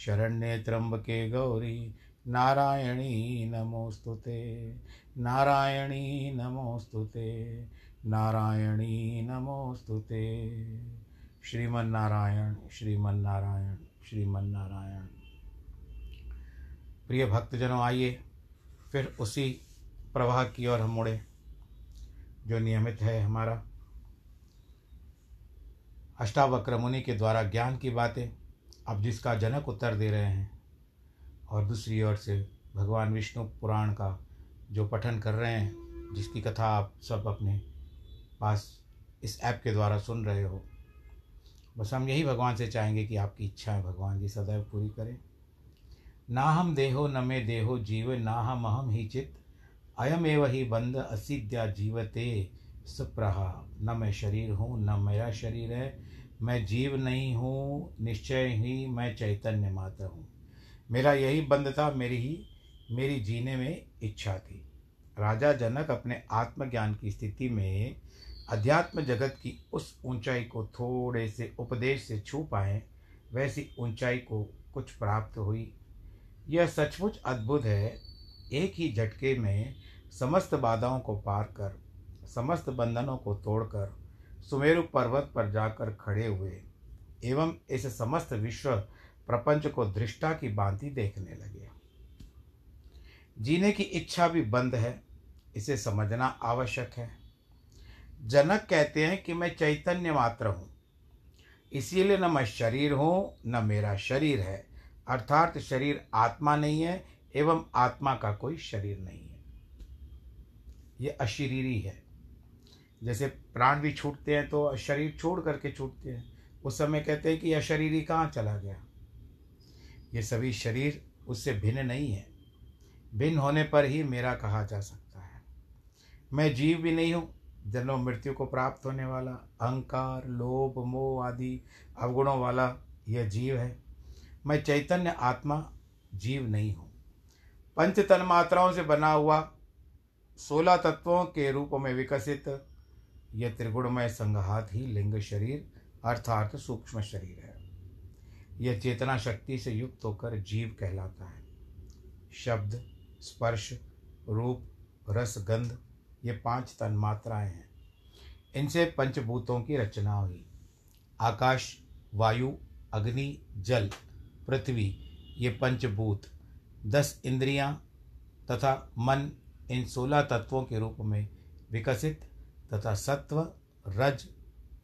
शरण्ये त्र्यम्बके गौरी, नारायणी नमोऽस्तु ते। नारायणी नमोऽस्तु ते। नारायणी नमोऽस्तु ते। श्रीमन्नारायण श्रीमन्नारायण श्रीमन्नारायण। प्रिय भक्तजनों, आइए फिर उसी प्रवाह की ओर हम मुड़े, जो नियमित है हमारा। अष्टावक्र मुनि के द्वारा ज्ञान की बातें अब जिसका जनक उत्तर दे रहे हैं, और दूसरी ओर से भगवान विष्णु पुराण का जो पठन कर रहे हैं, जिसकी कथा आप सब अपने पास इस ऐप के द्वारा सुन रहे हो। बस हम यही भगवान से चाहेंगे कि आपकी इच्छाएँ भगवान जी सदैव पूरी करें। ना हम देहो न मे देहो जीव, ना हम अहम ही चित अयम एव ही बंध असिद्या जीवते सुप्रहा न मैं शरीर हूँ, न मेरा शरीर है। मैं जीव नहीं हूँ, निश्चय ही मैं चैतन्य मात्र हूँ। मेरा यही बंध था, मेरी ही, मेरी जीने में इच्छा थी। राजा जनक अपने आत्मज्ञान की स्थिति में अध्यात्म जगत की उस ऊंचाई को थोड़े से उपदेश से छू पाए, वैसी ऊंचाई को कुछ प्राप्त हुई। यह सचमुच अद्भुत है। एक ही झटके में समस्त बाधाओं को पार कर, समस्त बंधनों को तोड़कर सुमेरु पर्वत पर जाकर खड़े हुए एवं इस समस्त विश्व प्रपंच को दृष्टा की भांति देखने लगे। जीने की इच्छा भी बंद है, इसे समझना आवश्यक है। जनक कहते हैं कि मैं चैतन्य मात्र हूँ, इसीलिए न मैं शरीर हूँ, न मेरा शरीर है, अर्थात शरीर आत्मा नहीं है एवं आत्मा का कोई शरीर नहीं है। ये अशरीरी है। जैसे प्राण भी छूटते हैं तो शरीर छोड़ करके छूटते हैं। उस समय कहते हैं कि यह शरीर ही कहाँ चला गया? ये सभी शरीर उससे भिन्न नहीं है। भिन्न होने पर ही मेरा कहा जा सकता है। मैं जीव भी नहीं हूँ, जन्म मृत्यु को प्राप्त होने वाला, अहंकार, लोभ, मोह आदि अवगुणों वाला यह जीव है। मैं चैतन्य आत्मा, जीव नहीं हूँ। पंच तन मात्राओं से बना हुआ सोलह तत्वों के रूप में विकसित यह त्रिगुणमय संघात ही लिंग शरीर अर्थात सूक्ष्म शरीर है। यह चेतना शक्ति से युक्त होकर जीव कहलाता है। शब्द, स्पर्श, रूप, रस, गंध, ये पाँच तन मात्राएँ हैं। इनसे पंचभूतों की रचना हुई। आकाश, वायु, अग्नि, जल, पृथ्वी, ये पंचभूत, दस इंद्रियाँ तथा मन इन सोलह तत्वों के रूप में विकसित तथा सत्व, रज,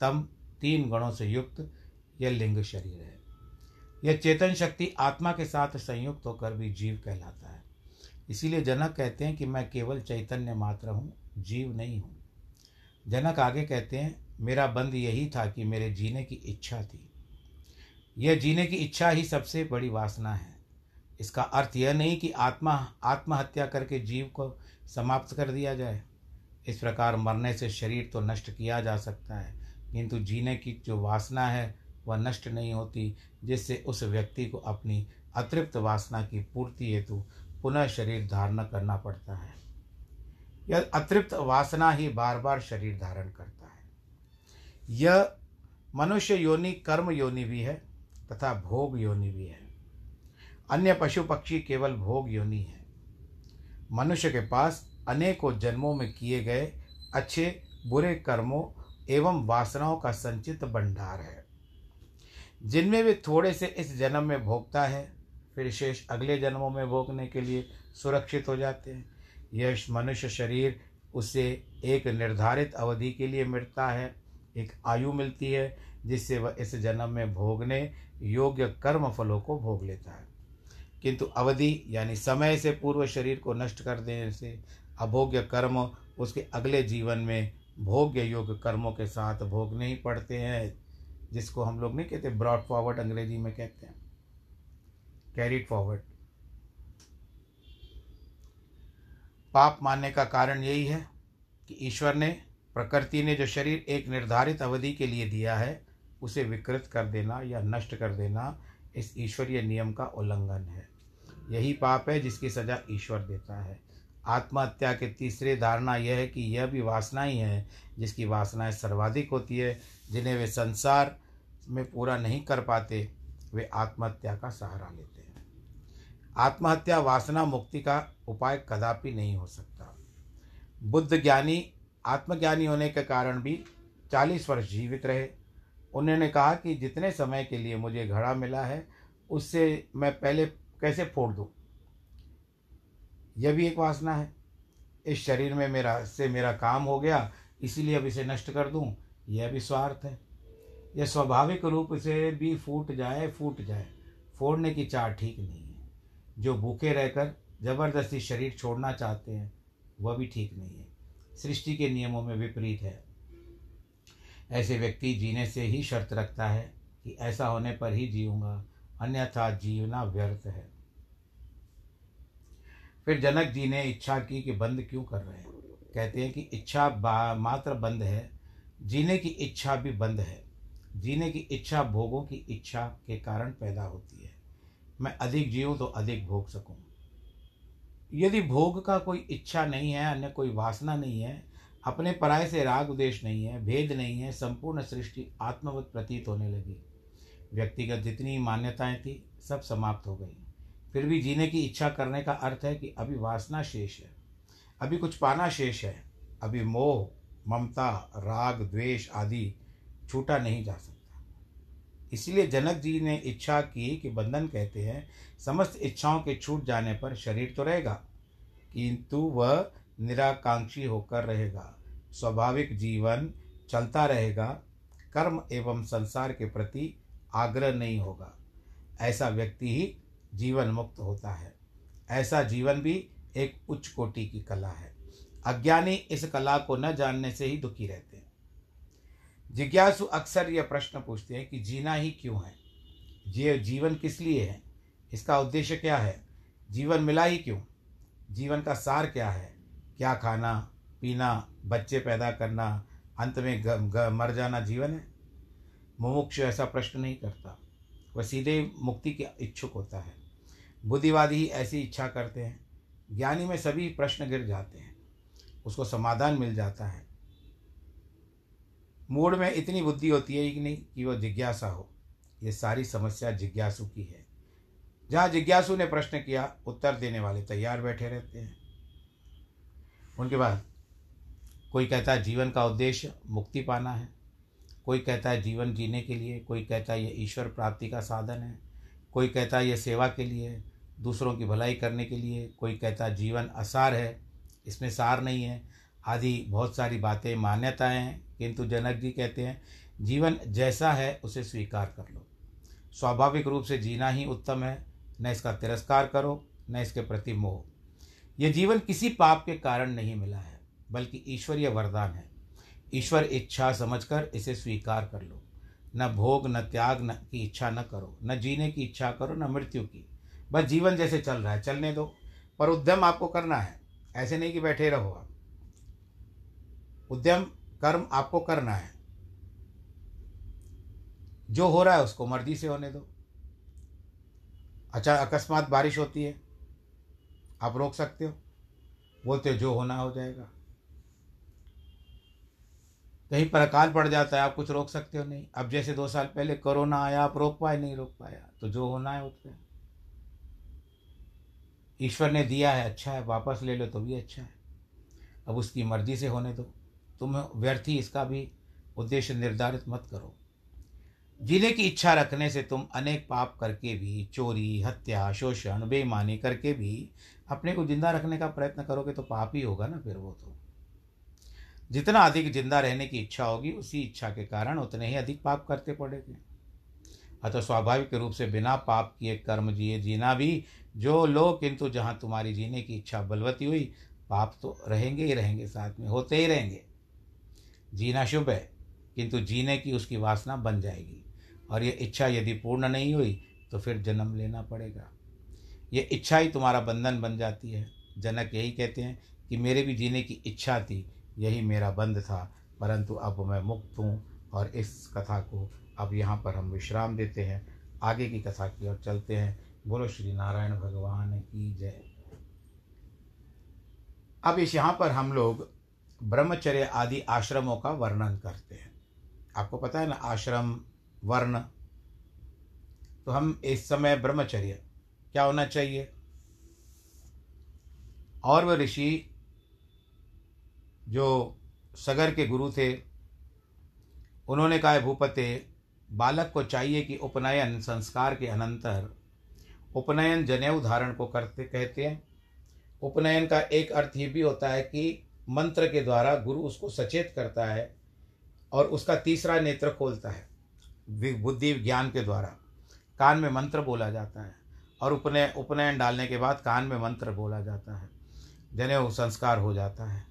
तम तीन गणों से युक्त यह लिंग शरीर है। यह चेतन शक्ति आत्मा के साथ संयुक्त होकर भी जीव कहलाता है। इसीलिए जनक कहते हैं कि मैं केवल चैतन्य मात्र हूँ, जीव नहीं हूँ। जनक आगे कहते हैं, मेरा बंद यही था कि मेरे जीने की इच्छा थी। यह जीने की इच्छा ही सबसे बड़ी वासना है। इसका अर्थ यह नहीं कि आत्मा, आत्महत्या करके जीव को समाप्त कर दिया जाए। इस प्रकार मरने से शरीर तो नष्ट किया जा सकता है, किंतु जीने की जो वासना है, वह नष्ट नहीं होती, जिससे उस व्यक्ति को अपनी अतृप्त वासना की पूर्ति हेतु पुनः शरीर धारण करना पड़ता है। यह अतृप्त वासना ही बार बार शरीर धारण करता है। यह मनुष्य योनि, कर्म योनि भी है, तथा भोग योनि भी है। अन्य पशु पक्षी केवल भोग योनि है। मनुष्य के पास अनेकों जन्मों में किए गए अच्छे, बुरे कर्मों एवं वासनाओं का संचित भंडार है। जिनमें वे थोड़े से इस जन्म में भोगता है, फिर शेष अगले जन्मों में भोगने के लिए सुरक्षित हो जाते हैं। यह मनुष्य शरीर उसे एक निर्धारित अवधि के लिए मिलता है, एक आयु मिलती है, जिससे वह इस जन्म में भोगने योग्य कर्म फलों को भोग लेता है। किंतु अवधि यानी समय से पूर्व शरीर को नष्ट कर देने से अभोग्य कर्म उसके अगले जीवन में भोग्य योग कर्मों के साथ भोगने ही पड़ते हैं, जिसको हम लोग नहीं कहते ब्रॉड फॉरवर्ड अंग्रेज़ी में कहते हैं। कैरिड फॉरवर्ड पाप मानने का कारण यही है कि ईश्वर ने, प्रकृति ने जो शरीर एक निर्धारित अवधि के लिए दिया है, उसे विकृत कर देना या नष्ट कर देना इस ईश्वरीय नियम का उल्लंघन है। यही पाप है जिसकी सजा ईश्वर देता है। आत्महत्या के तीसरे धारणा यह है कि यह भी वासना ही है, जिसकी वासनाएँ सर्वाधिक होती है, जिन्हें वे संसार में पूरा नहीं कर पाते, वे आत्महत्या का सहारा लेते हैं। आत्महत्या वासना मुक्ति का उपाय कदापि नहीं हो सकता। बुद्ध ज्ञानी, आत्मज्ञानी होने के कारण भी चालीस वर्ष जीवित रहे। उन्होंने कहा कि जितने समय के लिए मुझे घड़ा मिला है, उससे मैं पहले कैसे फोड़ दूँ? यह भी एक वासना है। इस शरीर में मेरा, से मेरा काम हो गया, इसीलिए अब इसे नष्ट कर दूँ। यह भी स्वार्थ है। यह स्वाभाविक रूप से भी फूट जाए फूट जाए। फोड़ने की चाह ठीक नहीं है। जो भूखे रहकर ज़बरदस्ती शरीर छोड़ना चाहते हैं, वह भी ठीक नहीं है। सृष्टि के नियमों में विपरीत है। ऐसे व्यक्ति जीने से ही शर्त रखता है कि ऐसा होने पर ही जीऊँगा, अन्यथा जीवना व्यर्थ है। फिर जनक जी ने इच्छा की कि बंद क्यों कर रहे हैं? कहते हैं कि इच्छा मात्र बंद है। जीने की इच्छा भी बंद है। जीने की इच्छा भोगों की इच्छा के कारण पैदा होती है। मैं अधिक जीऊँ तो अधिक भोग सकूँ। यदि भोग का कोई इच्छा नहीं है, अन्य कोई वासना नहीं है, अपने पराय से राग उद्देश्य नहीं है, भेद नहीं है, संपूर्ण सृष्टि आत्मवत प्रतीत होने लगी। व्यक्तिगत जितनी मान्यताएँ थी, सब समाप्त हो गई। फिर भी जीने की इच्छा करने का अर्थ है कि अभी वासना शेष है, अभी कुछ पाना शेष है, अभी मोह, ममता, राग, द्वेष आदि छूटा नहीं जा सकता। इसलिए जनक जी ने इच्छा की कि बंधन कहते हैं, समस्त इच्छाओं के छूट जाने पर शरीर तो रहेगा, किंतु वह निराकांक्षी होकर रहेगा, स्वाभाविक जीवन चलता रहेगा, कर्म एवं संसार के प्रति आग्रह नहीं होगा। ऐसा व्यक्ति ही जीवन मुक्त होता है। ऐसा जीवन भी एक उच्च कोटि की कला है। अज्ञानी इस कला को न जानने से ही दुखी रहते हैं। जिज्ञासु अक्सर यह प्रश्न पूछते हैं कि जीना ही क्यों है? ये जीवन किस लिए है? इसका उद्देश्य क्या है? जीवन मिला ही क्यों? जीवन का सार क्या है? क्या खाना पीना बच्चे पैदा करना अंत में ग, ग, मर जाना जीवन है? मुमुक्ष ऐसा प्रश्न नहीं करता। वह सीधे मुक्ति के इच्छुक होता है। बुद्धिवादी ही ऐसी इच्छा करते हैं। ज्ञानी में सभी प्रश्न गिर जाते हैं। उसको समाधान मिल जाता है। मूड में इतनी बुद्धि होती है कि नहीं, कि वह जिज्ञासा हो। ये सारी समस्या जिज्ञासु की है। जहाँ जिज्ञासु ने प्रश्न किया, उत्तर देने वाले तैयार बैठे रहते हैं। उनके बाद, कोई कहता है जीवन का उद्देश्य मुक्ति पाना है। कोई कहता है जीवन जीने के लिए। कोई कहता है ये ईश्वर प्राप्ति का साधन है। कोई कहता है ये सेवा के लिए। दूसरों की भलाई करने के लिए। कोई कहता जीवन असार है, इसमें सार नहीं है। आदि बहुत सारी बातें मान्यताएँ हैं, किंतु जनक जी कहते हैं, जीवन जैसा है, उसे स्वीकार कर लो। स्वाभाविक रूप से जीना ही उत्तम है, न इसका तिरस्कार करो, न इसके प्रति मोह। यह जीवन किसी पाप के कारण नहीं मिला है, बल्कि ईश्वरीय वरदान है। ईश्वर इच्छा समझकर इसे स्वीकार कर लो। न भोग, न त्याग, न की इच्छा न करो। न जीने की इच्छा करो, न मृत्यु की। बस जीवन जैसे चल रहा है, चलने दो। पर उद्यम आपको करना है। ऐसे नहीं कि बैठे रहो आप। उद्यम, कर्म आपको करना है। जो हो रहा है उसको मर्ज़ी से होने दो। अच्छा अकस्मात बारिश होती है, आप रोक सकते हो। बोलते हो, जो होना हो जाएगा। कहीं पर अकाल पड़ जाता है, आप कुछ रोक सकते हो नहीं। अब जैसे दो साल पहले कोरोना आया, आप रोक पाए, नहीं रोक पाया। तो जो होना है उससे ईश्वर ने दिया है अच्छा है, वापस ले लो तो भी अच्छा है। अब उसकी मर्ज़ी से होने दो। तुम व्यर्थी इसका भी उद्देश्य निर्धारित मत करो। जीने की इच्छा रखने से तुम अनेक पाप करके भी, चोरी, हत्या, शोषण, बेईमानी करके भी अपने को ज़िंदा रखने का प्रयत्न करोगे तो पाप ही होगा ना फिर वो तो। जितना अधिक ज़िंदा रहने की इच्छा होगी, उसी इच्छा के कारण उतने ही अधिक पाप करते पड़ेंगे। अतः स्वाभाविक रूप से बिना पाप किए कर्म जिए, जीना भी जो लो किंतु जहाँ तुम्हारी जीने की इच्छा बलवती हुई, पाप तो रहेंगे ही रहेंगे, साथ में होते ही रहेंगे। जीना शुभ है, किंतु जीने की उसकी वासना बन जाएगी। और ये इच्छा यदि पूर्ण नहीं हुई तो फिर जन्म लेना पड़ेगा। ये इच्छा ही तुम्हारा बंधन बन जाती है। जनक यही कहते हैं कि मेरे भी जीने की इच्छा थी, यही मेरा बंध था। परंतु अब मैं मुक्त हूँ और इस कथा को अब यहाँ पर हम विश्राम देते हैं, आगे की कथा की ओर चलते हैं। बोलो, श्री नारायण भगवान की जय। अब इस यहाँ पर हम लोग ब्रह्मचर्य आदि आश्रमों का वर्णन करते हैं। आपको पता है ना, आश्रम, वर्ण तो हम इस समय ब्रह्मचर्य, क्या होना चाहिए? और वह ऋषि जो सगर के गुरु थे, उन्होंने कहा भूपते, बालक को चाहिए कि उपनयन संस्कार के अनंतर उपनयन जनेऊ धारण को करते, कहते हैं। उपनयन का एक अर्थ ये भी होता है कि मंत्र के द्वारा गुरु उसको सचेत करता है और उसका तीसरा नेत्र खोलता है बुद्धि ज्ञान के द्वारा। कान में मंत्र बोला जाता है और उपनय उपनयन डालने के बाद कान में मंत्र बोला जाता है, जनेऊ संस्कार हो जाता है।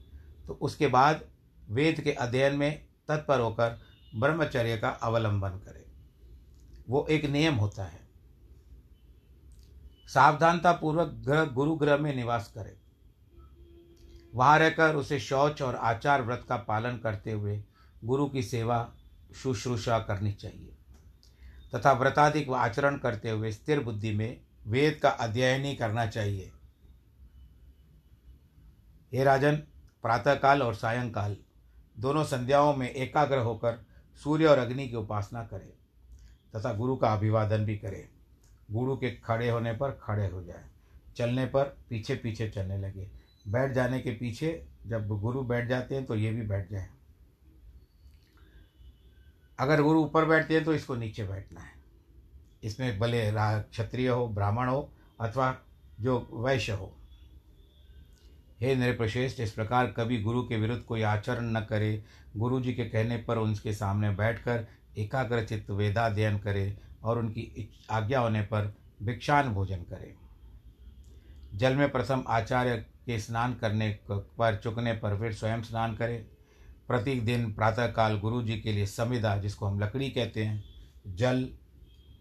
तो उसके बाद वेद के अध्ययन में तत्पर होकर ब्रह्मचर्य का अवलंबन करें। वो एक नियम होता है। सावधानता पूर्वक ग्रह गुरु ग्रह में निवास करें। वहाँ रहकर उसे शौच और आचार व्रत का पालन करते हुए गुरु की सेवा, शुश्रूषा करनी चाहिए। तथा व्रताधिक आचरण करते हुए स्थिर बुद्धि में वेद का अध्ययन ही करना चाहिए। हे राजन, प्रातःकाल और सायंकाल दोनों संध्याओं में एकाग्र होकर सूर्य और अग्नि की उपासना करें तथा गुरु का अभिवादन भी करें। गुरु के खड़े होने पर खड़े हो जाए। चलने पर पीछे पीछे चलने लगे। बैठ जाने के पीछे जब गुरु बैठ जाते हैं तो ये भी बैठ जाए। अगर गुरु ऊपर बैठते हैं तो इसको नीचे बैठना है। इसमें भले क्षत्रिय हो, ब्राह्मण हो, अथवा जो वैश्य हो। हे नृप्रश्रेष्ठ इस प्रकार कभी गुरु के विरुद्ध कोई आचरण न करे। गुरु जी के कहने पर उनके सामने बैठकर एकाग्रचित्त वेदाध्ययन करे। और उनकी आज्ञा होने पर भिक्षान भोजन करें। जल में प्रथम आचार्य के स्नान करने पर चुकने पर फिर स्वयं स्नान करें। प्रत्येक दिन प्रातःकाल गुरु जी के लिए समिधा जिसको हम लकड़ी कहते हैं, जल,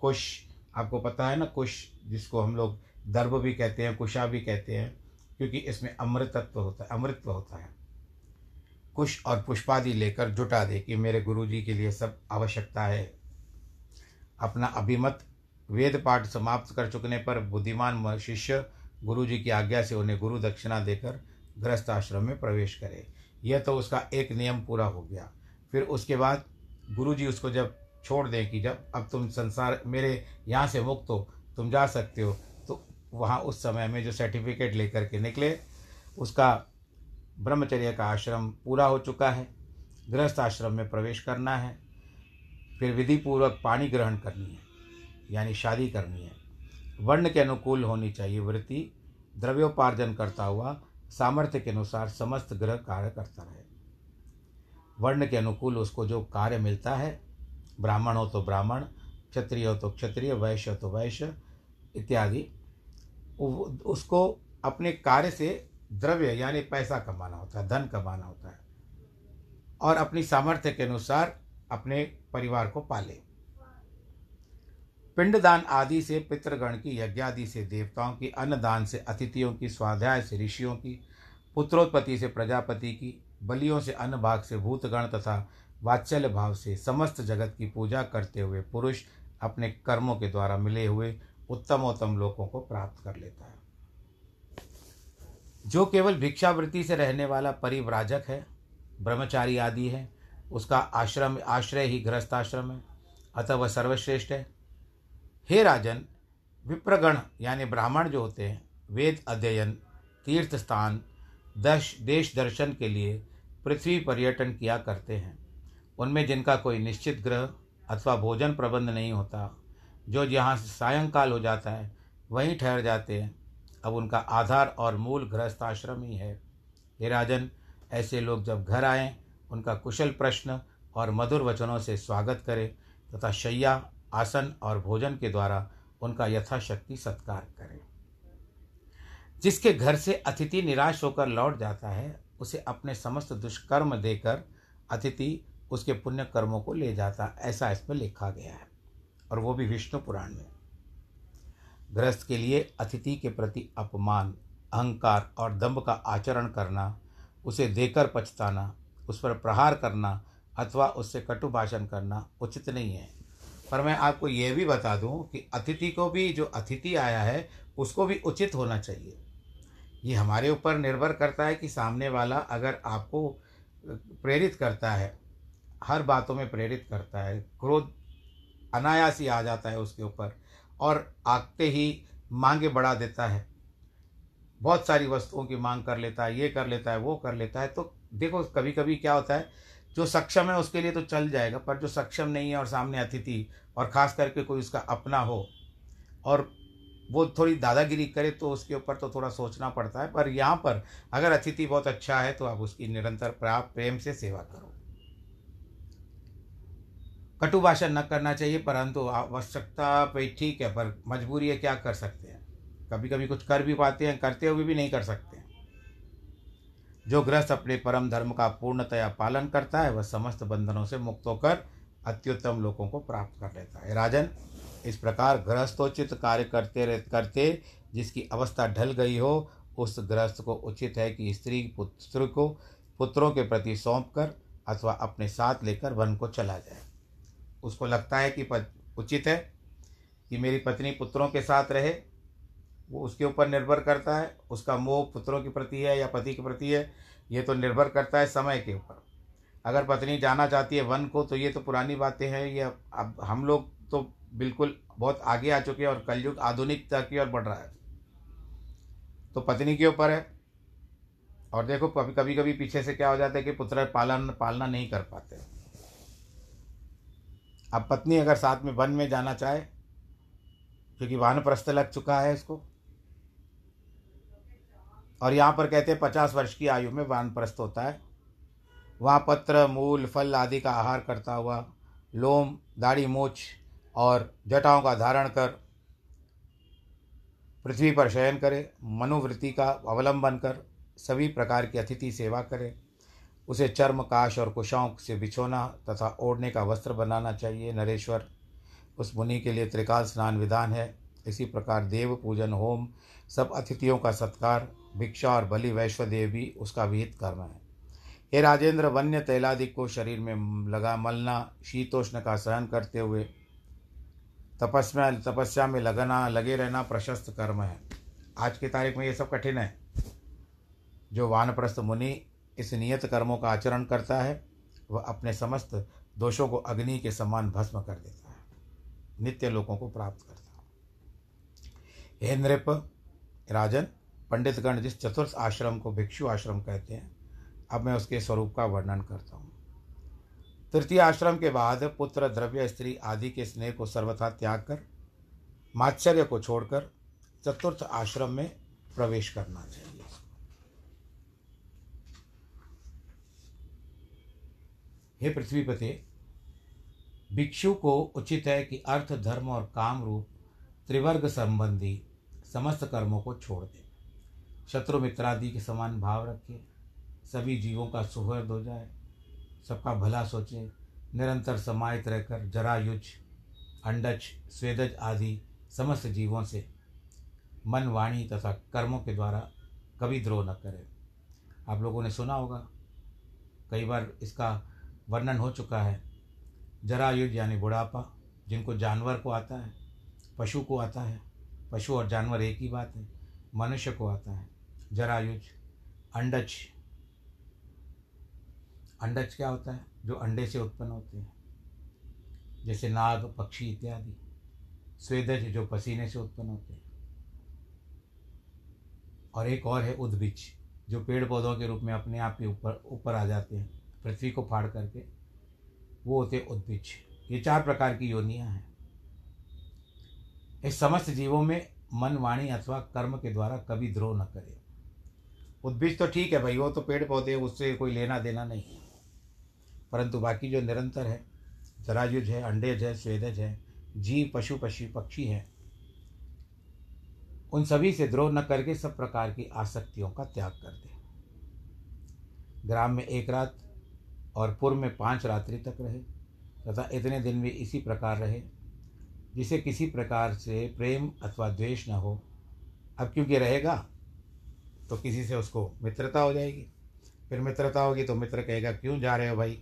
कुश, आपको पता है ना कुश, जिसको हम लोग दर्भ भी कहते हैं, कुशा भी कहते हैं, क्योंकि इसमें अमृतत्व होता है, अमृतत्व होता है। कुश और पुष्पादि लेकर जुटा दे कि मेरे गुरु जी के लिए सब आवश्यकता है। अपना अभिमत वेद पाठ समाप्त कर चुकने पर बुद्धिमान शिष्य गुरु जी की आज्ञा से उन्हें गुरु दक्षिणा देकर गृहस्थ आश्रम में प्रवेश करे। यह तो उसका एक नियम पूरा हो गया। फिर उसके बाद गुरु जी उसको जब छोड़ दें कि जब अब तुम संसार मेरे यहाँ से मुक्त हो, तुम जा सकते हो तो वहाँ उस समय में जो सर्टिफिकेट लेकर के निकले, उसका ब्रह्मचर्य का आश्रम पूरा हो चुका है। गृहस्थ आश्रम में प्रवेश करना है। फिर विधि पूर्वक पानी ग्रहण करनी है, यानी शादी करनी है। वर्ण के अनुकूल होनी चाहिए वृत्ति, द्रव्योपार्जन करता हुआ, सामर्थ्य के अनुसार समस्त ग्रह कार्य करता रहे। वर्ण के अनुकूल उसको जो कार्य मिलता है, ब्राह्मण हो तो ब्राह्मण, क्षत्रिय हो तो क्षत्रिय, वैश्य हो तो वैश्य, इत्यादि उसको अपने कार्य से द्रव्य, यानी पैसा कमाना होता है, धन कमाना होता है, और अपनी सामर्थ्य के अनुसार अपने परिवार को पाले। पिंडदान आदि से पितृगण की, यज्ञादि से देवताओं की, अन्नदान से अतिथियों की, स्वाध्याय से ऋषियों की, पुत्रोत्पत्ति से प्रजापति की, बलियों से अन्न भाग से भूतगण तथा वात्सल्य भाव से समस्त जगत की पूजा करते हुए पुरुष अपने कर्मों के द्वारा मिले हुए उत्तमोत्तम लोगों को प्राप्त कर लेता है। जो केवल भिक्षावृत्ति से रहने वाला परिव्राजक है, ब्रह्मचारी आदि है उसका आश्रम, आश्रय ही गृहस्थाश्रम है। अतः वह सर्वश्रेष्ठ है। हे राजन, विप्रगण, यानी ब्राह्मण जो होते हैं, वेद अध्ययन, तीर्थ स्थान, दश, देश दर्शन के लिए पृथ्वी पर्यटन किया करते हैं। उनमें जिनका कोई निश्चित ग्रह अथवा भोजन प्रबंध नहीं होता, जो जहाँ सायंकाल हो जाता है, वहीं ठहर जाते हैं। अब उनका आधार और मूल गृहस्थाश्रम ही है। हे राजन, ऐसे लोग जब घर आएँ उनका कुशल प्रश्न और मधुर वचनों से स्वागत करें तथा शैया आसन और भोजन के द्वारा उनका यथाशक्ति सत्कार करें। जिसके घर से अतिथि निराश होकर लौट जाता है, उसे अपने समस्त दुष्कर्म देकर अतिथि उसके पुण्य कर्मों को ले जाता, ऐसा इसमें लिखा गया है, और वो भी विष्णु पुराण में। गृहस्थ के लिए अतिथि के प्रति अपमान, अहंकार और दम्भ का आचरण करना, उसे देकर पछताना उस पर प्रहार करना अथवा उससे कटु भाषण करना उचित नहीं है। पर मैं आपको यह भी बता दूँ कि अतिथि को भी जो अतिथि आया है, उसको भी उचित होना चाहिए। ये हमारे ऊपर निर्भर करता है कि सामने वाला अगर आपको प्रेरित करता है, हर बातों में प्रेरित करता है, क्रोध, अनायास ही आ जाता है उसके ऊपर और आगते ही मांगे बढ़ा देता है, बहुत सारी वस्तुओं की मांग कर लेता है, ये कर लेता है, वो कर लेता है तो देखो कभी कभी क्या होता है, जो सक्षम है उसके लिए तो चल जाएगा, पर जो सक्षम नहीं है और सामने अतिथि और ख़ास करके कोई उसका अपना हो और वो थोड़ी दादागिरी करे तो उसके ऊपर तो थोड़ा सोचना पड़ता है। पर यहाँ पर अगर अतिथि बहुत अच्छा है तो आप उसकी निरंतर प्राप्त प्रेम से सेवा करो। कटु भाषण न करना चाहिए, परंतु आवश्यकता पे ठीक है, पर मजबूरी है, क्या कर सकते हैं? कभी कभी कुछ कर भी पाते हैं, करते हुए भी नहीं कर सकते। जो गृहस्थ अपने परम धर्म का पूर्णतया पालन करता है, वह समस्त बंधनों से मुक्त होकर अत्युत्तम लोगों को प्राप्त कर लेता है। राजन, इस प्रकार गृहस्थोचित कार्य करते करते जिसकी अवस्था ढल गई हो, उस गृहस्थ को उचित है कि स्त्री पुत्र को, पुत्रों के प्रति सौंप कर अथवा अपने साथ लेकर वन को चला जाए। उसको लगता है कि उचित है कि मेरी पत्नी पुत्रों के साथ रहे वो उसके ऊपर निर्भर करता है, उसका मोह पुत्रों के प्रति है या पति के प्रति है, ये तो निर्भर करता है समय के ऊपर। अगर पत्नी जाना चाहती है वन को तो ये तो पुरानी बातें हैं, ये अब हम लोग तो बिल्कुल बहुत आगे आ चुके हैं और कलयुग आधुनिकता की ओर बढ़ रहा है। तो पत्नी के ऊपर है। और देखो, कभी कभी कभी पीछे से क्या हो जाता है कि पुत्र पालन, पालना नहीं कर पाते। अब पत्नी अगर साथ में वन में जाना चाहे, क्योंकि वानप्रस्थ लग चुका है इसको और यहाँ पर कहते हैं पचास वर्ष की आयु में वानप्रस्थ होता है। वहाँ पत्र, मूल, फल आदि का आहार करता हुआ लोम, दाढ़ी मूछ और जटाओं का धारण कर पृथ्वी पर शयन करे, मनोवृत्ति का अवलंबन कर सभी प्रकार की अतिथि सेवा करे। उसे चर्म, काश और कुशाओं से बिछोना तथा ओढ़ने का वस्त्र बनाना चाहिए। नरेश्वर, उस मुनि के लिए त्रिकाल स्नान विधान है। इसी प्रकार देव पूजन, होम सब अतिथियों का सत्कार भिक्षा और बलि वैश्वदेव भी उसका विहित कर्म है। हे राजेंद्र, वन्य तैलादिक को शरीर में लगा मलना, शीतोष्ण का सहन करते हुए तपस्या तपस्या में लगना, लगे रहना प्रशस्त कर्म है। आज की तारीख में ये सब कठिन है। जो वानप्रस्थ मुनि इस नियत कर्मों का आचरण करता है, वह अपने समस्त दोषों को अग्नि के समान भस्म कर देता है। नित्य लोगों को प्राप्त करता है। हे नृप, राजन पंडितगण जिस चतुर्थ आश्रम को भिक्षु आश्रम कहते हैं, अब मैं उसके स्वरूप का वर्णन करता हूँ। तृतीय आश्रम के बाद पुत्र, द्रव्य, स्त्री आदि के स्नेह को सर्वथा त्याग कर, मात्सर्य को छोड़कर चतुर्थ आश्रम में प्रवेश करना चाहिए। हे पृथ्वीपते, भिक्षु को उचित है कि अर्थ, धर्म और काम रूप, त्रिवर्ग संबंधी समस्त कर्मों को छोड़ दे। शत्रु मित्रादि के समान भाव रखे। सभी जीवों का सुहृद हो जाए। सबका भला सोचे। निरंतर समाहित रहकर जरायुज, अंडज, स्वेदज आदि समस्त जीवों से मन, वाणी तथा कर्मों के द्वारा कभी द्रोह न करे। आप लोगों ने सुना होगा, कई बार इसका वर्णन हो चुका है। जरायुज यानी बुढ़ापा, जिनको जानवर को आता है, पशु को आता है। पशु और जानवर एक ही बात है, मनुष्य को आता है। जरायुज, अंडज। अंडज क्या होता है? जो अंडे से उत्पन्न होते हैं। जैसे नाग, पक्षी इत्यादि। स्वेदज जो पसीने से उत्पन्न होते हैं। और एक और है उद्भिज, जो पेड़ पौधों के रूप में अपने आप के ऊपर ऊपर आ जाते हैं। पृथ्वी को फाड़ करके वो होते उद्भिज। ये चार प्रकार की योनियाँ हैं। इस समस्त जीवों में मन, वाणी अथवा कर्म के द्वारा कभी द्रोह न करे। उद्भिज तो ठीक है भाई, वो तो पेड़ पौधे उससे कोई लेना देना नहीं। परंतु बाकी जो निरंतर है, जरायुज है, अंडेज है, स्वेदज है, जीव, पशु पशु पक्षी हैं, उन सभी से द्रोह न करके सब प्रकार की आसक्तियों का त्याग कर दे। ग्राम में एक रात और पूर्व में पाँच रात्रि तक रहे, तथा इतने दिन भी इसी प्रकार रहे, जिसे किसी प्रकार से प्रेम अथवा द्वेष न हो। अब क्योंकि रहेगा तो किसी से उसको मित्रता हो जाएगी। फिर मित्रता होगी तो मित्र कहेगा, क्यों जा रहे हो भाई?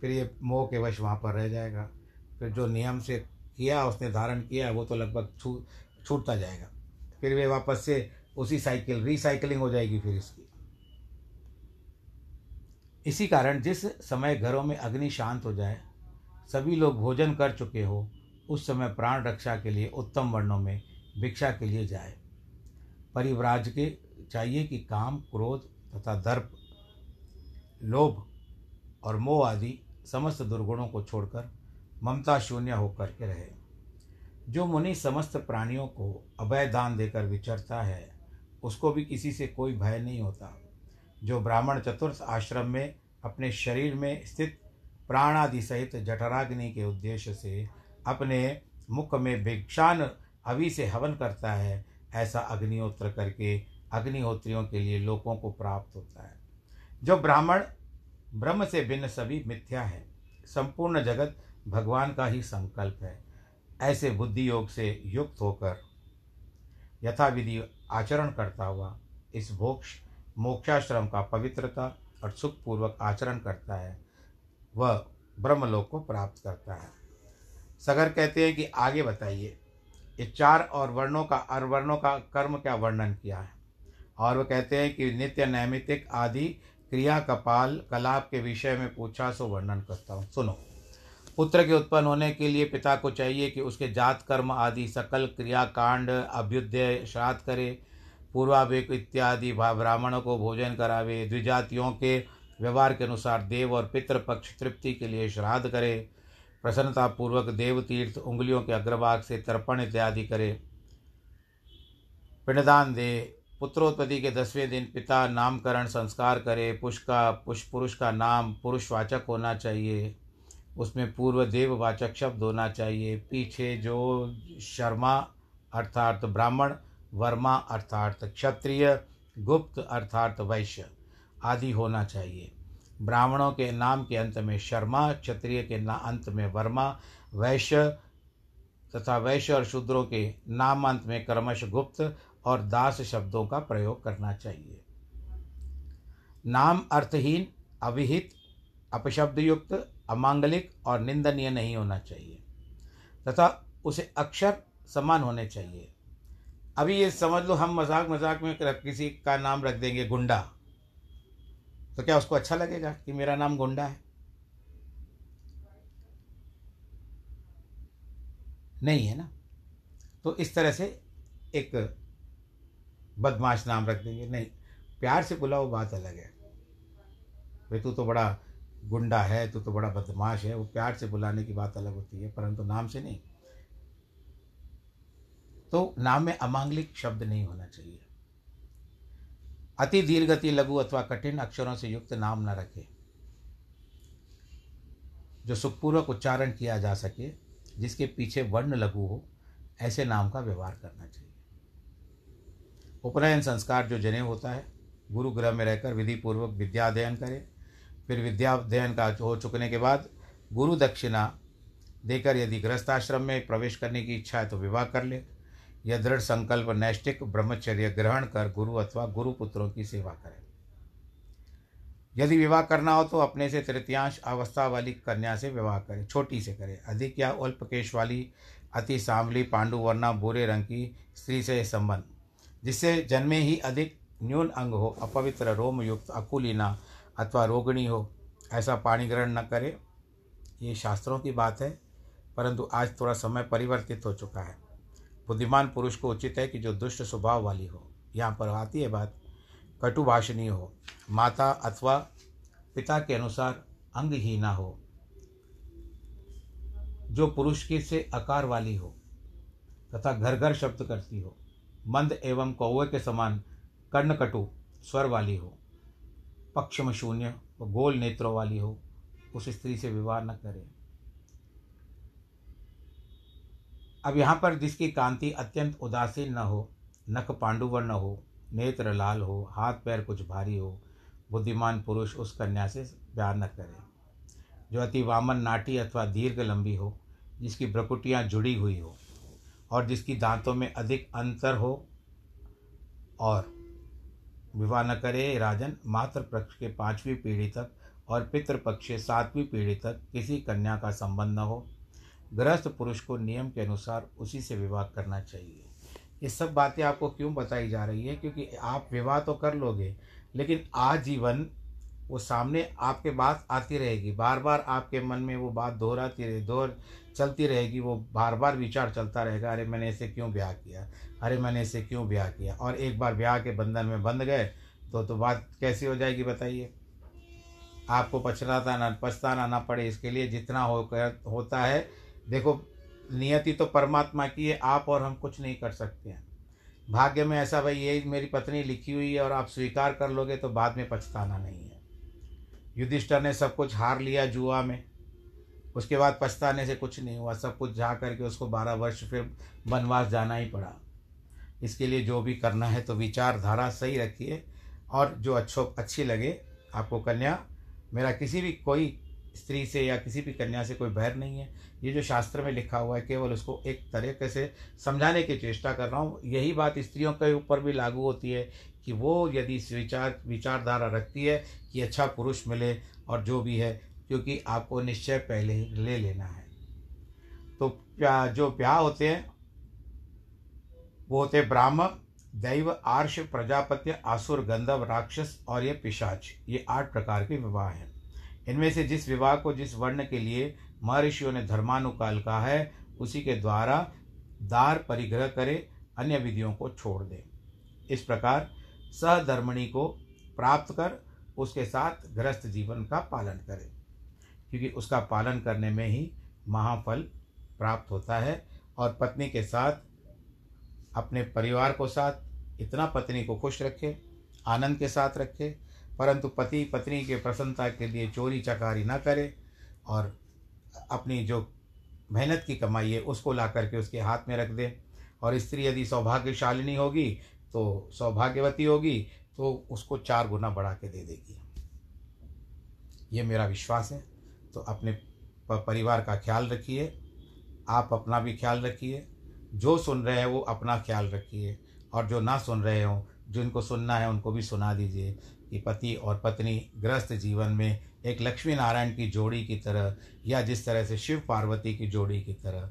फिर ये मोह के वश वहाँ पर रह जाएगा। फिर जो नियम से किया, उसने धारण किया, वो तो लगभग छू, छूटता जाएगा। फिर वे वापस से उसी साइकिल रिसाइकलिंग हो जाएगी फिर इसकी। इसी कारण जिस समय घरों में अग्नि शांत हो जाए, सभी लोग भोजन कर चुके हो, उस समय प्राण रक्षा के लिए उत्तम वर्णों में भिक्षा के लिए जाए। परिव्राज के चाहिए कि काम, क्रोध तथा दर्प, लोभ और मोह आदि समस्त दुर्गुणों को छोड़कर ममता शून्य होकर के रहे। जो मुनि समस्त प्राणियों को अभय दान देकर विचरता है, उसको भी किसी से कोई भय नहीं होता। जो ब्राह्मण चतुर्थ आश्रम में अपने शरीर में स्थित प्राण आदि सहित जठराग्नि के उद्देश्य से अपने मुख में भिक्षान अवि से हवन करता है, ऐसा अग्निहोत्र करके अग्निहोत्रियों के लिए लोगों को प्राप्त होता है। जो ब्राह्मण, ब्रह्म से भिन्न सभी मिथ्या है, संपूर्ण जगत भगवान का ही संकल्प है। ऐसे बुद्धि योग से युक्त होकर यथाविधि आचरण करता हुआ इस मोक्ष मोक्षाश्रम का पवित्रता और सुखपूर्वक आचरण करता है, वह ब्रह्मलोक को प्राप्त करता है। सगर कहते हैं कि आगे बताइए, ये चार और वर्णों का और वर्णों का कर्म क्या वर्णन किया है? और वह कहते हैं कि नित्य नैमितिक आदि क्रिया कपाल कलाप के विषय में पूछा सो वर्णन करता हूँ। सुनो। पुत्र के उत्पन्न होने के लिए पिता को चाहिए कि उसके जात कर्म आदि सकल क्रिया कांड अभ्युदय, श्राद्ध करे, पूर्वाभिक इत्यादि ब्राह्मणों को भोजन करावे, द्विजातियों के व्यवहार के अनुसार देव और पितृपक्ष तृप्ति के लिए श्राद्ध करे प्रसन्नता पूर्वक देव तीर्थ उंगलियों के अग्रभाग से तर्पण इत्यादि करे, पिंडदान दे पुत्रोत्पत्ति के दसवें दिन पिता नामकरण, संस्कार करे, पुष का पुष्प पुरुष का नाम पुरुषवाचक होना चाहिए। उसमें पूर्व देववाचक शब्द होना चाहिए। पीछे जो शर्मा अर्थात ब्राह्मण, वर्मा अर्थात क्षत्रिय, गुप्त अर्थात वैश्य आदि होना चाहिए। ब्राह्मणों के नाम के अंत में शर्मा, क्षत्रिय के ना अंत में वर्मा, वैश्य तथा वैश्य और शूद्रों के नाम अंत में क्रमश गुप्त और दास शब्दों का प्रयोग करना चाहिए। नाम अर्थहीन, अविहित, अपशब्दयुक्त, अमांगलिक और निंदनीय नहीं होना चाहिए। तथा उसे अक्षर समान होने चाहिए। अभी ये समझ लो, हम मज़ाक मज़ाक में किसी का नाम रख देंगे गुंडा। तो क्या उसको अच्छा लगेगा कि मेरा नाम गुंडा है? नहीं है ना? तो इस तरह से एक बदमाश नाम रख देंगे। नहीं, प्यार से बुलाओ, बात अलग है। भाई, तू तो बड़ा गुंडा है, तू तो बड़ा बदमाश है, वो प्यार से बुलाने की बात अलग होती है, परंतु नाम से नहीं। तो नाम में अमांगलिक शब्द नहीं होना चाहिए। अति दीर्घति, लघु अथवा कठिन अक्षरों से युक्त नाम न रखें, जो सुखपूर्वक उच्चारण किया जा सके, जिसके पीछे वर्ण लघु हो, ऐसे नाम का व्यवहार करना चाहिए। उपनयन संस्कार जो जने होता है गुरु गृह में रहकर विधि पूर्वक विद्या अध्ययन करें। फिर विद्या अध्ययन का हो चुकने के बाद गुरु दक्षिणा देकर यदि गृहस्थाश्रम में प्रवेश करने की इच्छा है तो विवाह कर ले। यह दृढ़ संकल्प नैष्टिक ब्रह्मचर्य ग्रहण कर गुरु अथवा गुरु पुत्रों की सेवा करें। यदि विवाह करना हो तो अपने से तृतीयांश अवस्था वाली कन्या से विवाह करें, छोटी से करें। अधिक या अल्पकेश वाली अति सांवली, पांडु, वर्णा बुरे रंग की स्त्री से संबंध। जिससे जन्मे ही अधिक न्यून अंग हो, अपवित्र रोम युक्त अकुलीना अथवा रोगणी हो, ऐसा पाणी ग्रहण न करे। ये शास्त्रों की बात है, परंतु आज थोड़ा समय परिवर्तित हो चुका है। बुद्धिमान पुरुष को उचित है कि जो दुष्ट स्वभाव वाली हो। यहाँ पर आती है बात कटुभाषणी हो, माता अथवा पिता के अनुसार अंगहीना हो, जो पुरुष के से आकार वाली हो, तथा घर घर शब्द करती हो। मंद एवं कौवे के समान कर्णकटु स्वर वाली हो, पक्षम शून्य व गोल नेत्रों वाली हो, उस स्त्री से विवाह न करें। अब यहाँ पर जिसकी कांति अत्यंत उदासीन न हो, नख पांडुवर न हो, नेत्र लाल हो, हाथ पैर कुछ भारी हो, बुद्धिमान पुरुष उस कन्या से प्यार न करे। जो अति वामन, नाटी अथवा दीर्घ लंबी हो, जिसकी ब्रकुटियाँ जुड़ी हुई हो और जिसकी दांतों में अधिक अंतर हो और विवाह न करे राजन मात्र पक्ष के पांचवी पीढ़ी तक और पितृपक्ष के सातवीं पीढ़ी तक किसी कन्या का संबंध न हो। गृहस्थ पुरुष को नियम के अनुसार उसी से विवाह करना चाहिए। ये सब बातें आपको क्यों बताई जा रही है? क्योंकि आप विवाह तो कर लोगे, लेकिन आजीवन वो सामने आपके बात आती रहेगी। बार बार आपके मन में वो बात दोहराती रहे, दोहर चलती रहेगी, वो बार बार विचार चलता रहेगा, अरे मैंने इसे क्यों ब्याह किया? अरे मैंने इसे क्यों ब्याह किया? और एक बार ब्याह के बंधन में बंध गए तो तो बात कैसी हो जाएगी बताइए। आपको पछताना ना पछताना ना पड़े इसके लिए, जितना हो कर, होता है। देखो, नियति तो परमात्मा की है, आप और हम कुछ नहीं कर सकते हैं। भाग्य में ऐसा भाई, ये मेरी पत्नी लिखी हुई है और आप स्वीकार कर लोगे तो बाद में पछताना नहीं है। युधिष्ठर ने सब कुछ हार लिया जुआ में। उसके बाद पछताने से कुछ नहीं हुआ, सब कुछ जा करके उसको बारह वर्ष फिर वनवास जाना ही पड़ा। इसके लिए जो भी करना है तो विचारधारा सही रखिए और जो अच्छो, अच्छी लगे आपको कन्या, मेरा किसी भी कोई स्त्री से या किसी भी कन्या से कोई बैर नहीं है। ये जो शास्त्र में लिखा हुआ है, केवल उसको एक तरीके से समझाने की चेष्टा कर रहा हूँ। यही बात स्त्रियों के ऊपर भी लागू होती है कि वो यदि विचार विचारधारा रखती है कि अच्छा पुरुष मिले और जो भी है क्योंकि आपको निश्चय पहले ही ले लेना है। तो प्या, जो प्या होते हैं, वो होते ब्राह्म दैव, आर्ष, प्रजापत्य, आसुर गंधव राक्षस और ये पिशाच। ये आठ प्रकार के विवाह हैं। इनमें से जिस विवाह को, जिस वर्ण के लिए महर्षियों ने धर्मानुकाल कहा है, उसी के द्वारा दार परिग्रह करे, अन्य विधियों को छोड़ दे। इस प्रकार सहधर्मणी को प्राप्त कर, उसके साथ गृहस्थ जीवन का पालन करे। क्योंकि उसका पालन करने में ही महाफल प्राप्त होता है और पत्नी के साथ, अपने परिवार को साथ, इतना पत्नी को खुश रखे, आनंद के साथ रखे, परंतु पति, पत्नी के प्रसन्नता के लिए चोरी चकारी ना करे और अपनी जो मेहनत की कमाई है, उसको ला करके उसके हाथ में रख दे। और स्त्री यदि सौभाग्यशालिनी होगी तो सौभाग्यवती होगी तो उसको चार गुना बढ़ा के दे देगी। ये मेरा विश्वास है। तो अपने परिवार का ख्याल रखिए। आप अपना भी ख्याल रखिए। जो सुन रहे हैं वो अपना ख्याल रखिए। और जो ना सुन रहे हों, जिनको सुनना है उनको भी सुना दीजिए कि पति और पत्नी ग्रस्त जीवन में एक लक्ष्मी नारायण की जोड़ी की तरह या जिस तरह से शिव पार्वती की जोड़ी की तरह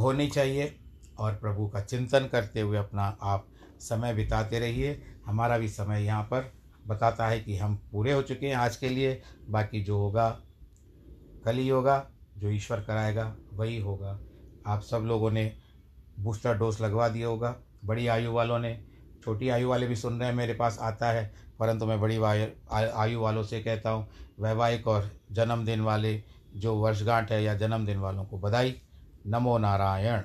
होनी चाहिए और प्रभु का चिंतन करते हुए अपना आप समय बिताते रहिए। हमारा भी समय यहाँ पर बताता है कि हम पूरे हो चुके हैं आज के लिए। बाकी जो होगा कल ही होगा, जो ईश्वर कराएगा, वही होगा। आप सब लोगों ने बूस्टर डोज लगवा दिया होगा। बड़ी आयु वालों ने, छोटी आयु वाले भी सुन रहे हैं, मेरे पास आता है, परंतु मैं बड़ी आयु वालों से कहता हूँ, वैवाहिक और जन्मदिन वाले जो वर्षगांठ है या जन्मदिन वालों को बधाई। नमो नारायण।